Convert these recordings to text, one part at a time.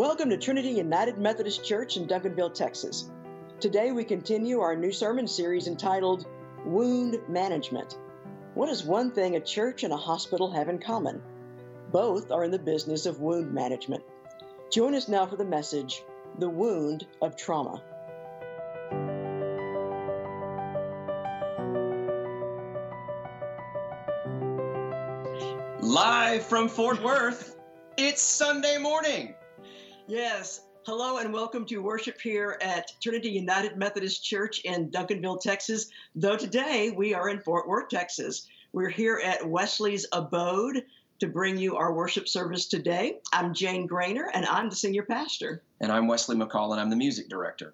Welcome to Trinity United Methodist Church in Duncanville, Texas. Today we continue our new sermon series entitled Wound Management. What is one thing a church and a hospital have in common? Both are in the business of wound management. Join us now for the message The Wound of Trauma. Live from Fort Worth, it's Sunday morning. Yes. Hello and welcome to worship here at Trinity United Methodist Church in Duncanville, Texas. Though today we are in Fort Worth, Texas. We're here at Wesley's Abode to bring you our worship service today. I'm Jane Grainer and I'm the senior pastor. And I'm Wesley McCall and I'm the music director.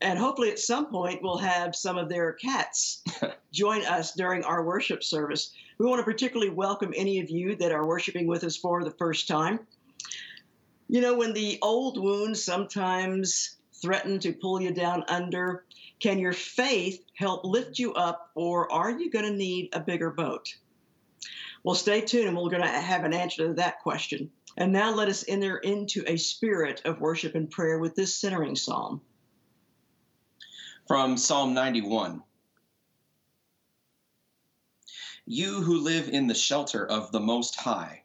And hopefully at some point we'll have some of their cats join us during our worship service. We want to particularly welcome any of you that are worshiping with us for the first time. You know, when the old wounds sometimes threaten to pull you down under, can your faith help lift you up, or are you going to need a bigger boat? Well, stay tuned, and we're going to have an answer to that question. And now let us enter into a spirit of worship and prayer with this centering psalm. From Psalm 91 You who live in the shelter of the Most High,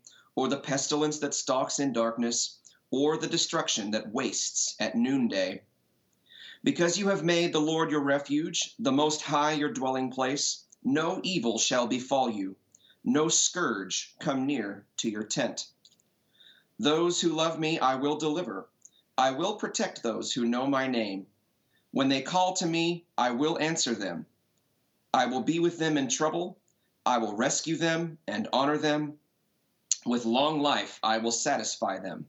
or the pestilence that stalks in darkness, or the destruction that wastes at noonday. Because you have made the Lord your refuge, the Most High your dwelling place, no evil shall befall you, no scourge come near to your tent. Those who love me I will deliver. I will protect those who know my name. When they call to me, I will answer them. I will be with them in trouble. I will rescue them and honor them. With long life I will satisfy them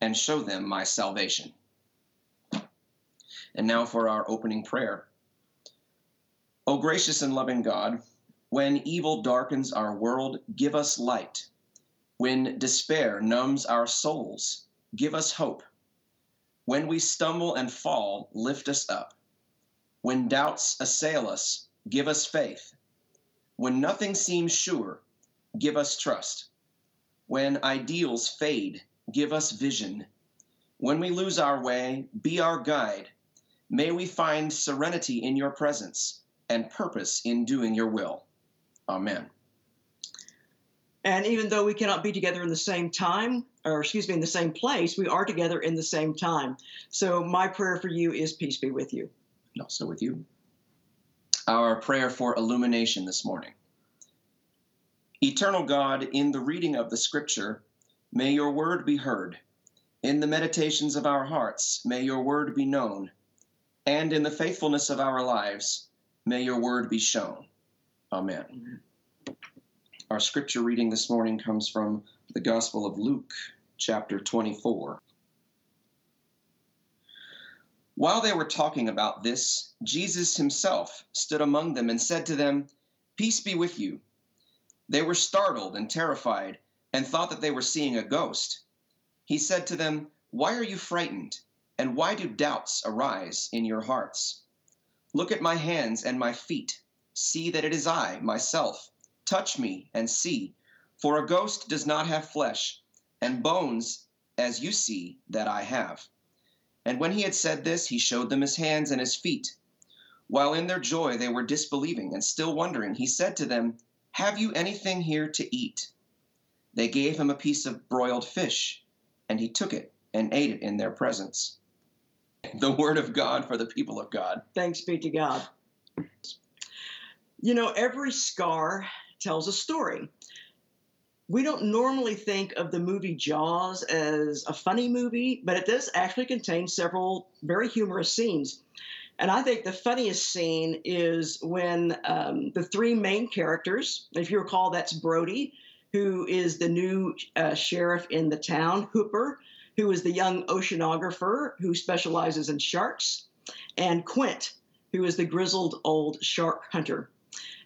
and show them my salvation. And now for our opening prayer. O gracious and loving God, when evil darkens our world, give us light. When despair numbs our souls, give us hope. When we stumble and fall, lift us up. When doubts assail us, give us faith. When nothing seems sure, give us trust. When ideals fade, give us vision. When we lose our way, be our guide. May we find serenity in your presence and purpose in doing your will. Amen. And even though we cannot be together in the same time, or excuse me, in the same place, we are together in the same time. So my prayer for you is peace be with you. And also with you. Our prayer for illumination this morning. Eternal God, in the reading of the Scripture, may your word be heard. In the meditations of our hearts, may your word be known. And in the faithfulness of our lives, may your word be shown. Amen. Our scripture reading this morning comes from the Gospel of Luke, chapter 24. While they were talking about this, Jesus himself stood among them and said to them, Peace be with you. They were startled and terrified and thought that they were seeing a ghost. He said to them, Why are you frightened? And why do doubts arise in your hearts? Look at my hands and my feet. See that it is I, myself. Touch me and see. For a ghost does not have flesh and bones as you see that I have. And when he had said this, he showed them his hands and his feet. While in their joy they were disbelieving and still wondering, he said to them, have you anything here to eat? They gave him a piece of broiled fish, and he took it and ate it in their presence. The word of God for the people of God. Thanks be to God. You know, every scar tells a story. We don't normally think of the movie Jaws as a funny movie, but it does actually contain several very humorous scenes. And I think the funniest scene is when um, the three main characters, if you recall, that's Brody, who is the new uh, sheriff in the town, Hooper, who is the young oceanographer who specializes in sharks, and Quint, who is the grizzled old shark hunter.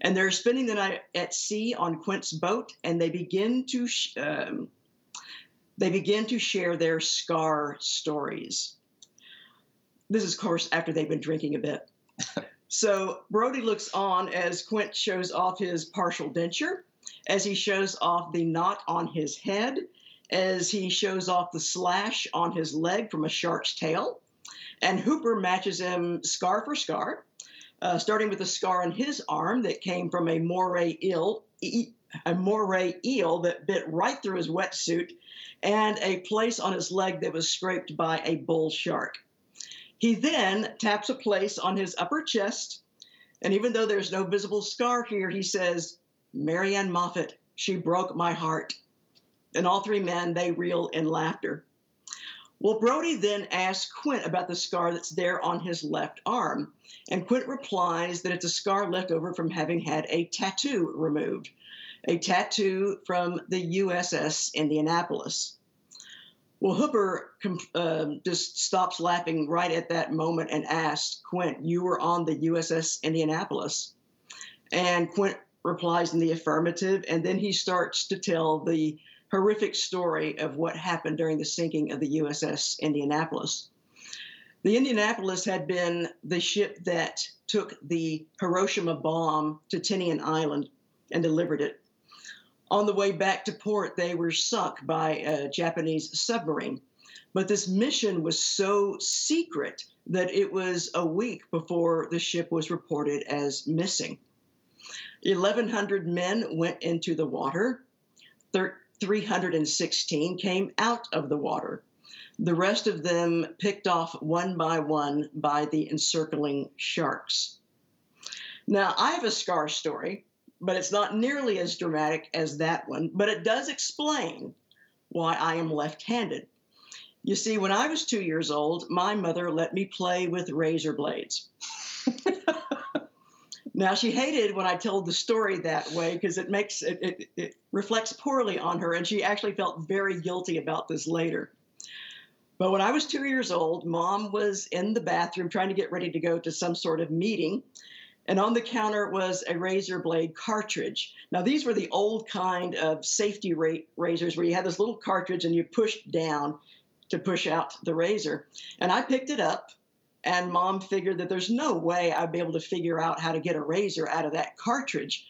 And they're spending the night at sea on Quint's boat, and they begin to sh- um, they begin to share their scar stories. This is, of course, after they've been drinking a bit. so Brody looks on as Quint shows off his partial denture, as he shows off the knot on his head, as he shows off the slash on his leg from a shark's tail. And Hooper matches him scar for scar, uh, starting with a scar on his arm that came from a moray eel, e- a moray eel that bit right through his wetsuit, and a place on his leg that was scraped by a bull shark. He then taps a place on his upper chest, and even though there's no visible scar here, he says, Marianne Moffat, she broke my heart. And all three men, they reel in laughter. Well, Brody then asks Quint about the scar that's there on his left arm, and Quint replies that it's a scar left over from having had a tattoo removed, a tattoo from the USS Indianapolis. Well, Hooper uh, just stops laughing right at that moment and asks Quint, You were on the USS Indianapolis? And Quint replies in the affirmative, and then he starts to tell the horrific story of what happened during the sinking of the USS Indianapolis. The Indianapolis had been the ship that took the Hiroshima bomb to Tinian Island and delivered it. On the way back to port, they were sunk by a Japanese submarine. But this mission was so secret that it was a week before the ship was reported as missing. 1,100 men went into the water. 316 came out of the water. The rest of them picked off one by one by the encircling sharks. Now, I have a scar story, but it's not nearly as dramatic as that one, but it does explain why I am left handed. You see, when I was two years old, my mother let me play with razor blades. Now she hated when I told the story that way because it makes it, it, it reflects poorly on her, and she actually felt very guilty about this later. But when I was two years old, mom was in the bathroom trying to get ready to go to some sort of meeting. And on the counter was a razor blade cartridge. Now, these were the old kind of safety razors where you had this little cartridge and you pushed down to push out the razor. And I picked it up and mom figured that there's no way I'd be able to figure out how to get a razor out of that cartridge.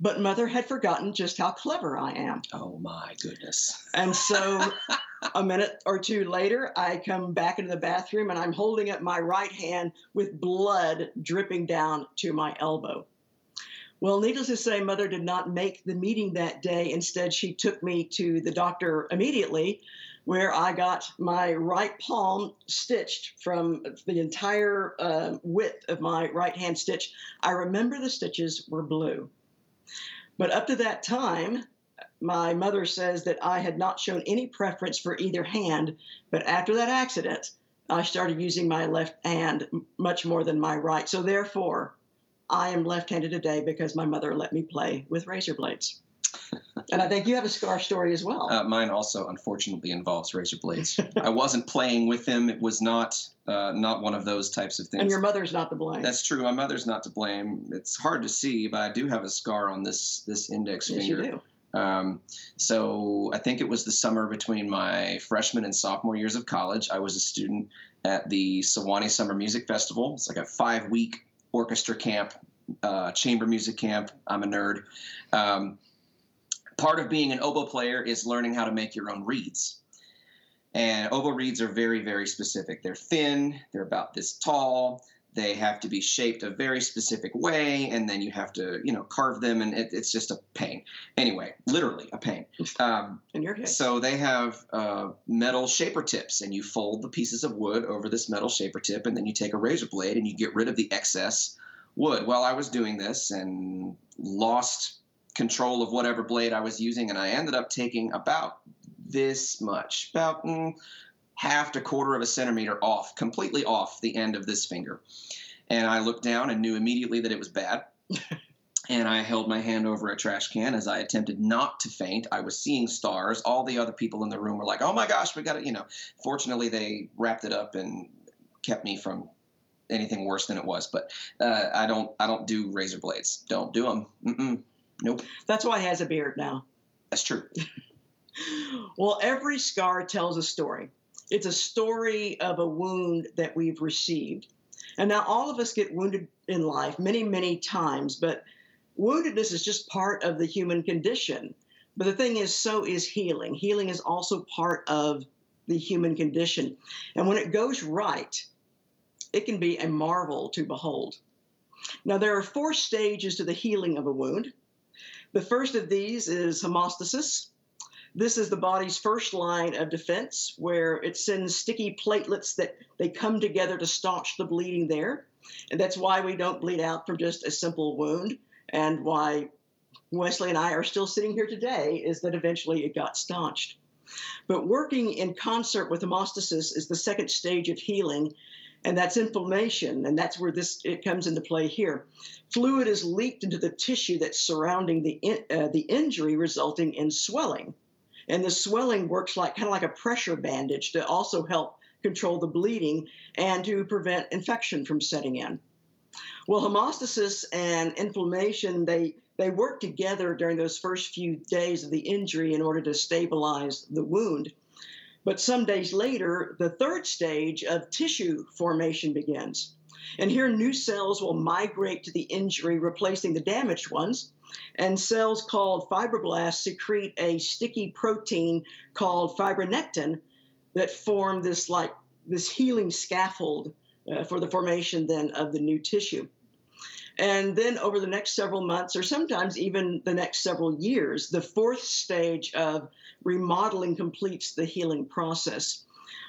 But mother had forgotten just how clever I am. Oh my goodness. And so a minute or two later, I come back into the bathroom and I'm holding up my right hand with blood dripping down to my elbow. Well, needless to say, mother did not make the meeting that day. Instead, she took me to the doctor immediately where I got my right palm stitched from the entire uh, width of my right hand stitch. I remember the stitches were blue. But up to that time, my mother says that I had not shown any preference for either hand, but after that accident, I started using my left hand much more than my right. So therefore, I am left handed today because my mother let me play with razor blades and I think you have a scar story as well. Uh, mine also, unfortunately, involves razor blades. I wasn't playing with them. It was not uh, not one of those types of things. And your mother's not to blame. That's true. My mother's not to blame. It's hard to see, but I do have a scar on this this index yes, finger. You do. Um, so I think it was the summer between my freshman and sophomore years of college. I was a student at the Sewanee Summer Music Festival. It's like a five week orchestra camp, uh, chamber music camp. I'm a nerd. Um, part of being an oboe player is learning how to make your own reeds. And oboe reeds are very, very specific. They're thin, they're about this tall, they have to be shaped a very specific way, and then you have to, you know, carve them, and it, it's just a pain. Anyway, literally a pain. Um, In your case. So they have uh, metal shaper tips, and you fold the pieces of wood over this metal shaper tip, and then you take a razor blade and you get rid of the excess wood. Well, I was doing this and lost control of whatever blade I was using, and I ended up taking about this much, about mm, half to quarter of a centimeter off, completely off the end of this finger. And I looked down and knew immediately that it was bad. and I held my hand over a trash can as I attempted not to faint. I was seeing stars. All the other people in the room were like, "Oh my gosh, we got it!" You know. Fortunately, they wrapped it up and kept me from anything worse than it was. But uh, I don't, I don't do razor blades. Don't do them. Mm-mm. Nope. That's why he has a beard now. That's true. well, every scar tells a story. It's a story of a wound that we've received. And now all of us get wounded in life many, many times, but woundedness is just part of the human condition. But the thing is, so is healing. Healing is also part of the human condition. And when it goes right, it can be a marvel to behold. Now, there are four stages to the healing of a wound. The first of these is hemostasis. This is the body's first line of defense where it sends sticky platelets that they come together to staunch the bleeding there. And that's why we don't bleed out from just a simple wound and why Wesley and I are still sitting here today is that eventually it got staunched. But working in concert with hemostasis is the second stage of healing, and that's inflammation, and that's where this it comes into play here. Fluid is leaked into the tissue that's surrounding the in, uh, the injury, resulting in swelling, and the swelling works like kind of like a pressure bandage to also help control the bleeding and to prevent infection from setting in. Well, hemostasis and inflammation, they, they work together during those first few days of the injury in order to stabilize the wound. But some days later, the third stage of tissue formation begins. And here, new cells will migrate to the injury, replacing the damaged ones. And cells called fibroblasts secrete a sticky protein called fibronectin that form this like this healing scaffold uh, for the formation then of the new tissue. And then over the next several months, or sometimes even the next several years, the fourth stage of remodeling completes the healing process.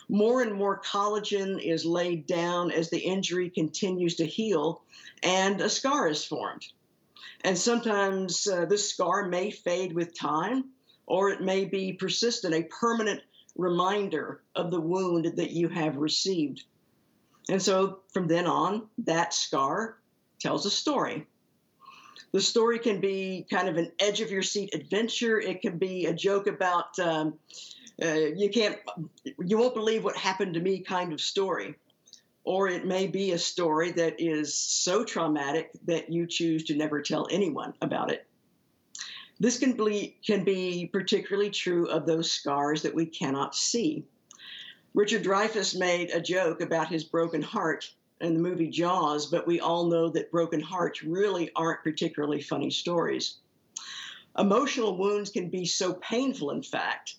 More and more collagen is laid down as the injury continues to heal, and a scar is formed. And sometimes uh, this scar may fade with time, or it may be persistent, a permanent reminder of the wound that you have received. And so from then on, that scar tells a story. The story can be kind of an edge of your seat adventure. It can be a joke about um, uh, you can't, you won't believe what happened to me kind of story. Or it may be a story that is so traumatic that you choose to never tell anyone about it. This can be, can be particularly true of those scars that we cannot see. Richard Dreyfuss made a joke about his broken heart in the movie Jaws, but we all know that broken hearts really aren't particularly funny stories. Emotional wounds can be so painful, in fact,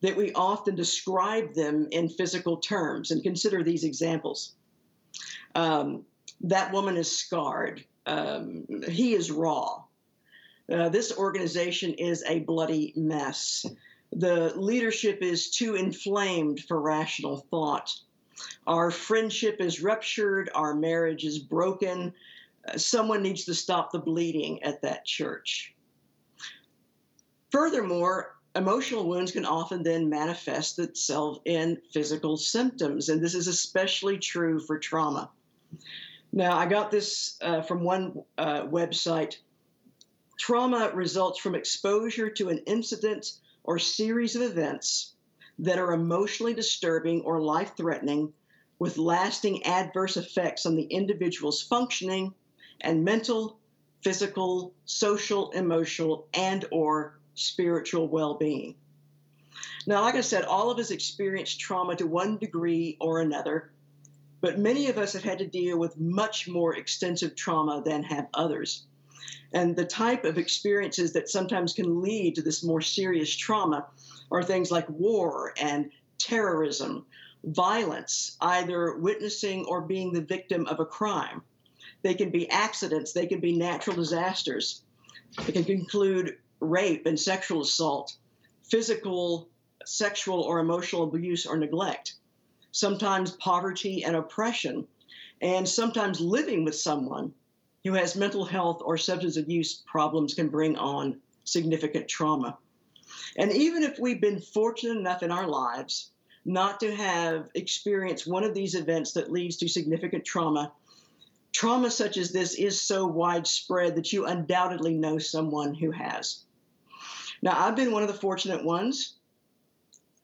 that we often describe them in physical terms. And consider these examples. Um, that woman is scarred. Um, he is raw. Uh, this organization is a bloody mess the leadership is too inflamed for rational thought. Our friendship is ruptured, our marriage is broken. Uh, someone needs to stop the bleeding at that church. Furthermore, emotional wounds can often then manifest itself in physical symptoms, and this is especially true for trauma. Now, I got this uh, from one uh, website. Trauma results from exposure to an incident or series of events that are emotionally disturbing or life threatening with lasting adverse effects on the individual's functioning and mental physical social emotional and or spiritual well-being now like i said all of us experience trauma to one degree or another but many of us have had to deal with much more extensive trauma than have others and the type of experiences that sometimes can lead to this more serious trauma are things like war and terrorism, violence, either witnessing or being the victim of a crime. They can be accidents, they can be natural disasters. It can include rape and sexual assault, physical, sexual, or emotional abuse or neglect, sometimes poverty and oppression, and sometimes living with someone who has mental health or substance abuse problems can bring on significant trauma. And even if we've been fortunate enough in our lives not to have experienced one of these events that leads to significant trauma, Trauma such as this is so widespread that you undoubtedly know someone who has. Now, I've been one of the fortunate ones.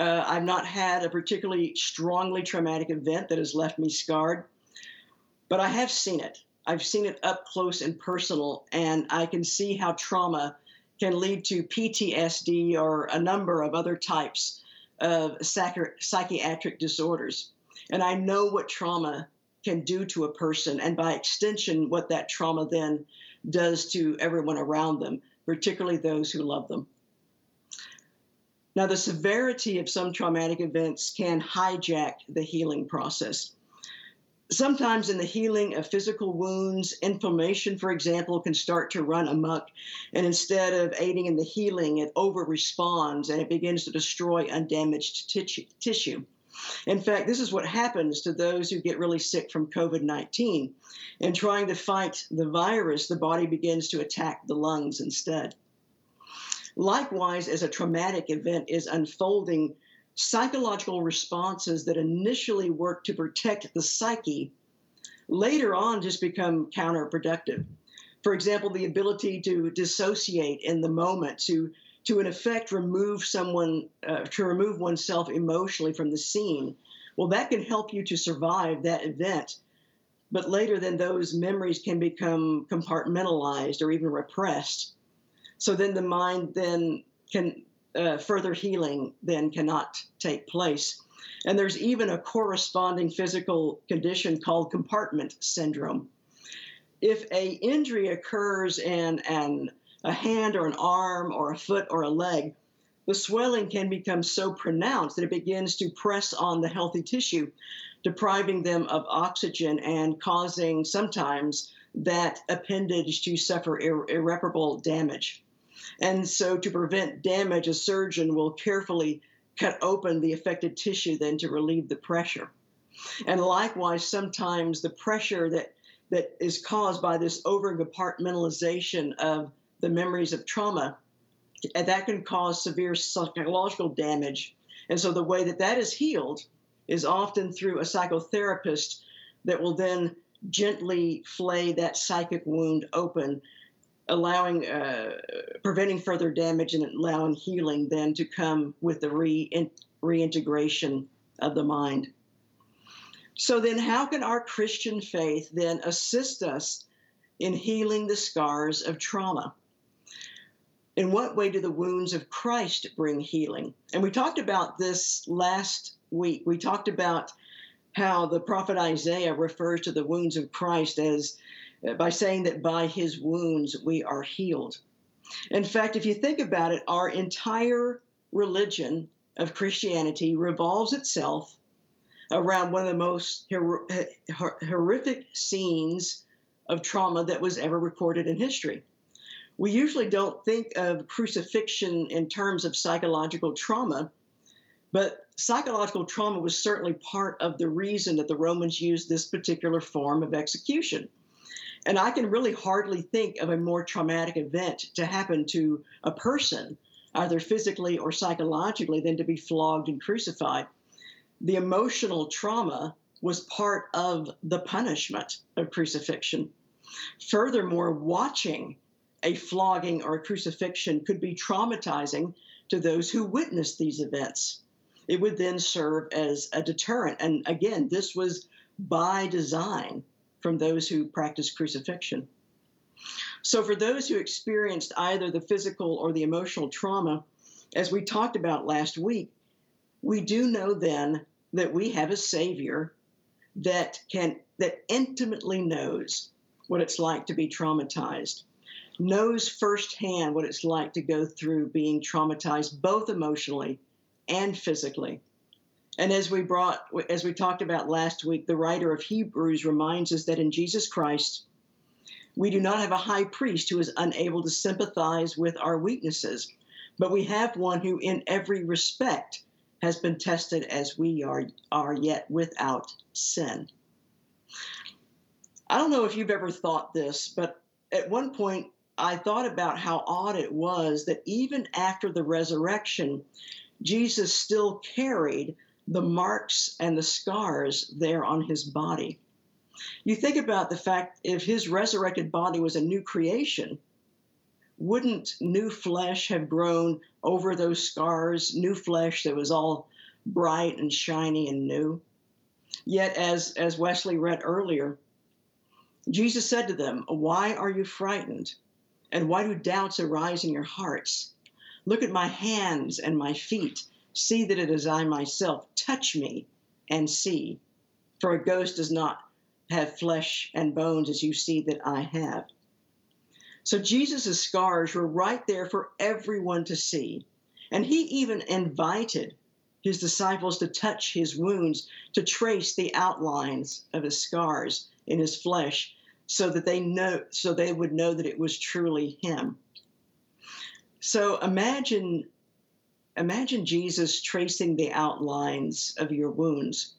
Uh, I've not had a particularly strongly traumatic event that has left me scarred, but I have seen it. I've seen it up close and personal, and I can see how trauma can lead to PTSD or a number of other types of psychiatric disorders. And I know what trauma can do to a person, and by extension, what that trauma then does to everyone around them, particularly those who love them. Now, the severity of some traumatic events can hijack the healing process. Sometimes, in the healing of physical wounds, inflammation, for example, can start to run amok. And instead of aiding in the healing, it over responds and it begins to destroy undamaged tissue. In fact, this is what happens to those who get really sick from COVID 19. In trying to fight the virus, the body begins to attack the lungs instead. Likewise, as a traumatic event is unfolding, psychological responses that initially work to protect the psyche later on just become counterproductive. For example, the ability to dissociate in the moment, to to in effect remove someone, uh, to remove oneself emotionally from the scene. Well, that can help you to survive that event. But later, then those memories can become compartmentalized or even repressed. So then the mind then can uh, further healing then cannot take place. And there's even a corresponding physical condition called compartment syndrome. If a injury occurs in an, a hand or an arm or a foot or a leg, the swelling can become so pronounced that it begins to press on the healthy tissue, depriving them of oxygen and causing sometimes that appendage to suffer irre- irreparable damage. And so, to prevent damage, a surgeon will carefully cut open the affected tissue then to relieve the pressure. And likewise, sometimes the pressure that, that is caused by this over compartmentalization of the memories of trauma, that can cause severe psychological damage. And so, the way that that is healed is often through a psychotherapist that will then gently flay that psychic wound open allowing uh, preventing further damage and allowing healing then to come with the re- reintegration of the mind. So then how can our christian faith then assist us in healing the scars of trauma? In what way do the wounds of christ bring healing? And we talked about this last week. We talked about how the prophet isaiah refers to the wounds of christ as Uh, by saying that by his wounds we are healed. In fact, if you think about it, our entire religion of Christianity revolves itself around one of the most hor- horrific scenes of trauma that was ever recorded in history. We usually don't think of crucifixion in terms of psychological trauma, but psychological trauma was certainly part of the reason that the Romans used this particular form of execution. And I can really hardly think of a more traumatic event to happen to a person, either physically or psychologically, than to be flogged and crucified. The emotional trauma was part of the punishment of crucifixion. Furthermore, watching a flogging or a crucifixion could be traumatizing to those who witnessed these events. It would then serve as a deterrent. And again, this was by design from those who practice crucifixion. So, for those who experienced either the physical or the emotional trauma, as we talked about last week, we do know then that we have a Savior that can that intimately knows what it's like to be traumatized, knows firsthand what it's like to go through being traumatized both emotionally and physically. And as we brought, as we talked about last week, the writer of Hebrews reminds us that in Jesus Christ, we do not have a high priest who is unable to sympathize with our weaknesses, but we have one who, in every respect, has been tested as we are, are yet without sin. I don't know if you've ever thought this, but at one point I thought about how odd it was that even after the resurrection, Jesus still carried the marks and the scars there on his body. You think about the fact if his resurrected body was a new creation, wouldn't new flesh have grown over those scars, new flesh that was all bright and shiny and new? Yet, as, as Wesley read earlier, Jesus said to them, Why are you frightened? And why do doubts arise in your hearts? Look at my hands and my feet. See that it is I myself. Touch me and see. For a ghost does not have flesh and bones as you see that I have. So Jesus' scars were right there for everyone to see. And he even invited his disciples to touch his wounds, to trace the outlines of his scars in his flesh, so that they know so they would know that it was truly him. So imagine imagine Jesus tracing the outlines of your wounds.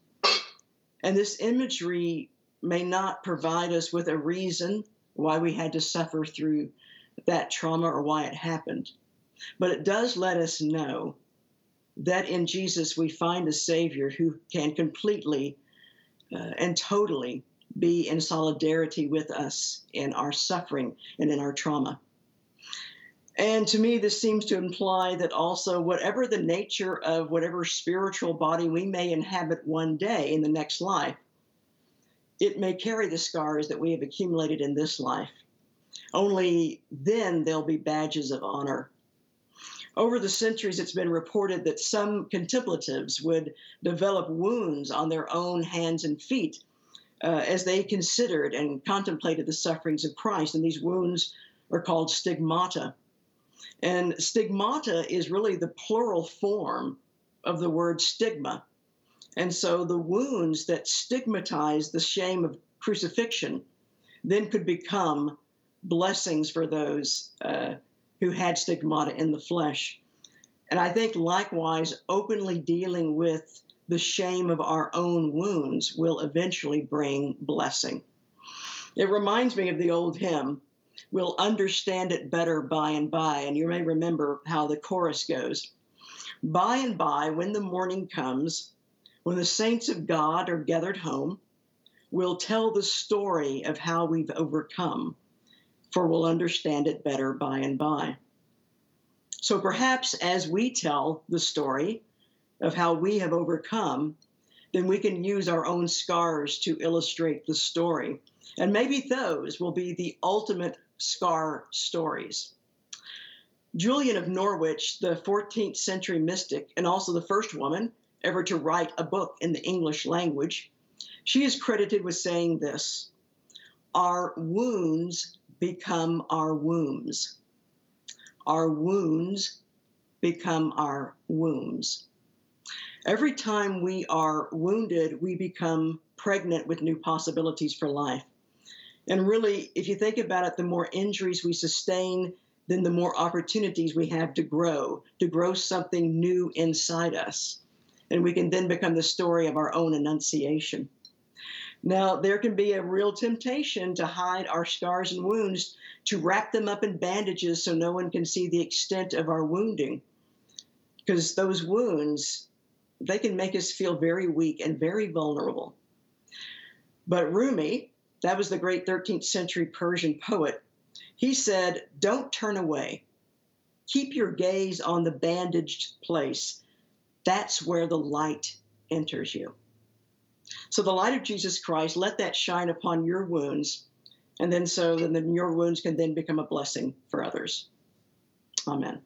And this imagery may not provide us with a reason why we had to suffer through that trauma or why it happened. But it does let us know that in Jesus we find a Savior who can completely uh, and totally be in solidarity with us in our suffering and in our trauma. And to me, this seems to imply that also, whatever the nature of whatever spiritual body we may inhabit one day in the next life, it may carry the scars that we have accumulated in this life. Only then they'll be badges of honor. Over the centuries, it's been reported that some contemplatives would develop wounds on their own hands and feet uh, as they considered and contemplated the sufferings of Christ. And these wounds are called stigmata. And stigmata is really the plural form of the word stigma. And so the wounds that stigmatize the shame of crucifixion then could become blessings for those uh, who had stigmata in the flesh. And I think likewise, openly dealing with the shame of our own wounds will eventually bring blessing. It reminds me of the old hymn, We'll understand it better by and by. And you may remember how the chorus goes. By and by, when the morning comes, when the saints of God are gathered home, we'll tell the story of how we've overcome, for we'll understand it better by and by. So perhaps as we tell the story of how we have overcome, then we can use our own scars to illustrate the story. And maybe those will be the ultimate scar stories. Julian of Norwich, the 14th century mystic, and also the first woman ever to write a book in the English language, she is credited with saying this Our wounds become our wombs. Our wounds become our wombs. Every time we are wounded, we become pregnant with new possibilities for life. And really, if you think about it, the more injuries we sustain, then the more opportunities we have to grow, to grow something new inside us and we can then become the story of our own annunciation. Now, there can be a real temptation to hide our scars and wounds, to wrap them up in bandages so no one can see the extent of our wounding. Because those wounds, they can make us feel very weak and very vulnerable. But Rumi, that was the great 13th century Persian poet, he said, Don't turn away. Keep your gaze on the bandaged place that's where the light enters you. So the light of Jesus Christ, let that shine upon your wounds, and then so then your wounds can then become a blessing for others. Amen.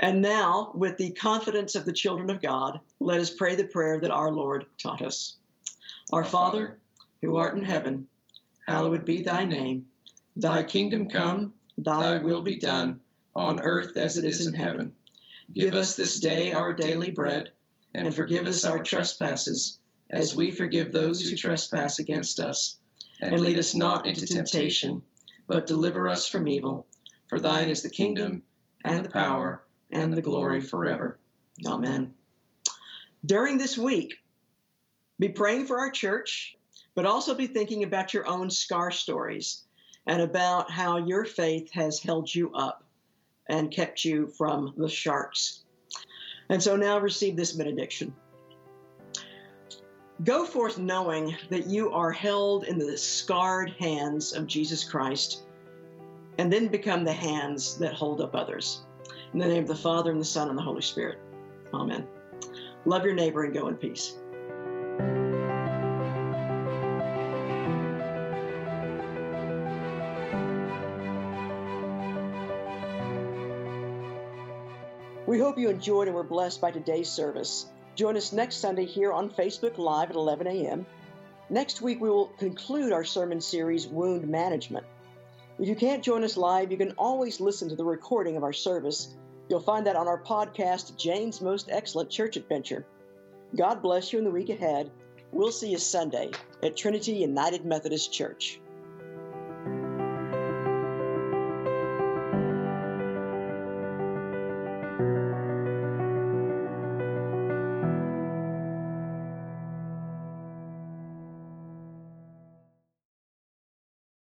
And now, with the confidence of the children of God, let us pray the prayer that our Lord taught us. Our Father, who art in heaven, hallowed be thy name. Thy kingdom come, thy will be done, on earth as it is in heaven. Give us this day our daily bread, and forgive us our trespasses, as we forgive those who trespass against us. And lead us not into temptation, but deliver us from evil. For thine is the kingdom, and the power, and the glory forever. Amen. During this week, be praying for our church, but also be thinking about your own scar stories and about how your faith has held you up and kept you from the sharks. And so now receive this benediction. Go forth knowing that you are held in the scarred hands of Jesus Christ, and then become the hands that hold up others. In the name of the Father, and the Son, and the Holy Spirit. Amen. Love your neighbor and go in peace. We hope you enjoyed and were blessed by today's service. Join us next Sunday here on Facebook Live at 11 a.m. Next week, we will conclude our sermon series, Wound Management. If you can't join us live, you can always listen to the recording of our service. You'll find that on our podcast, Jane's Most Excellent Church Adventure. God bless you in the week ahead. We'll see you Sunday at Trinity United Methodist Church.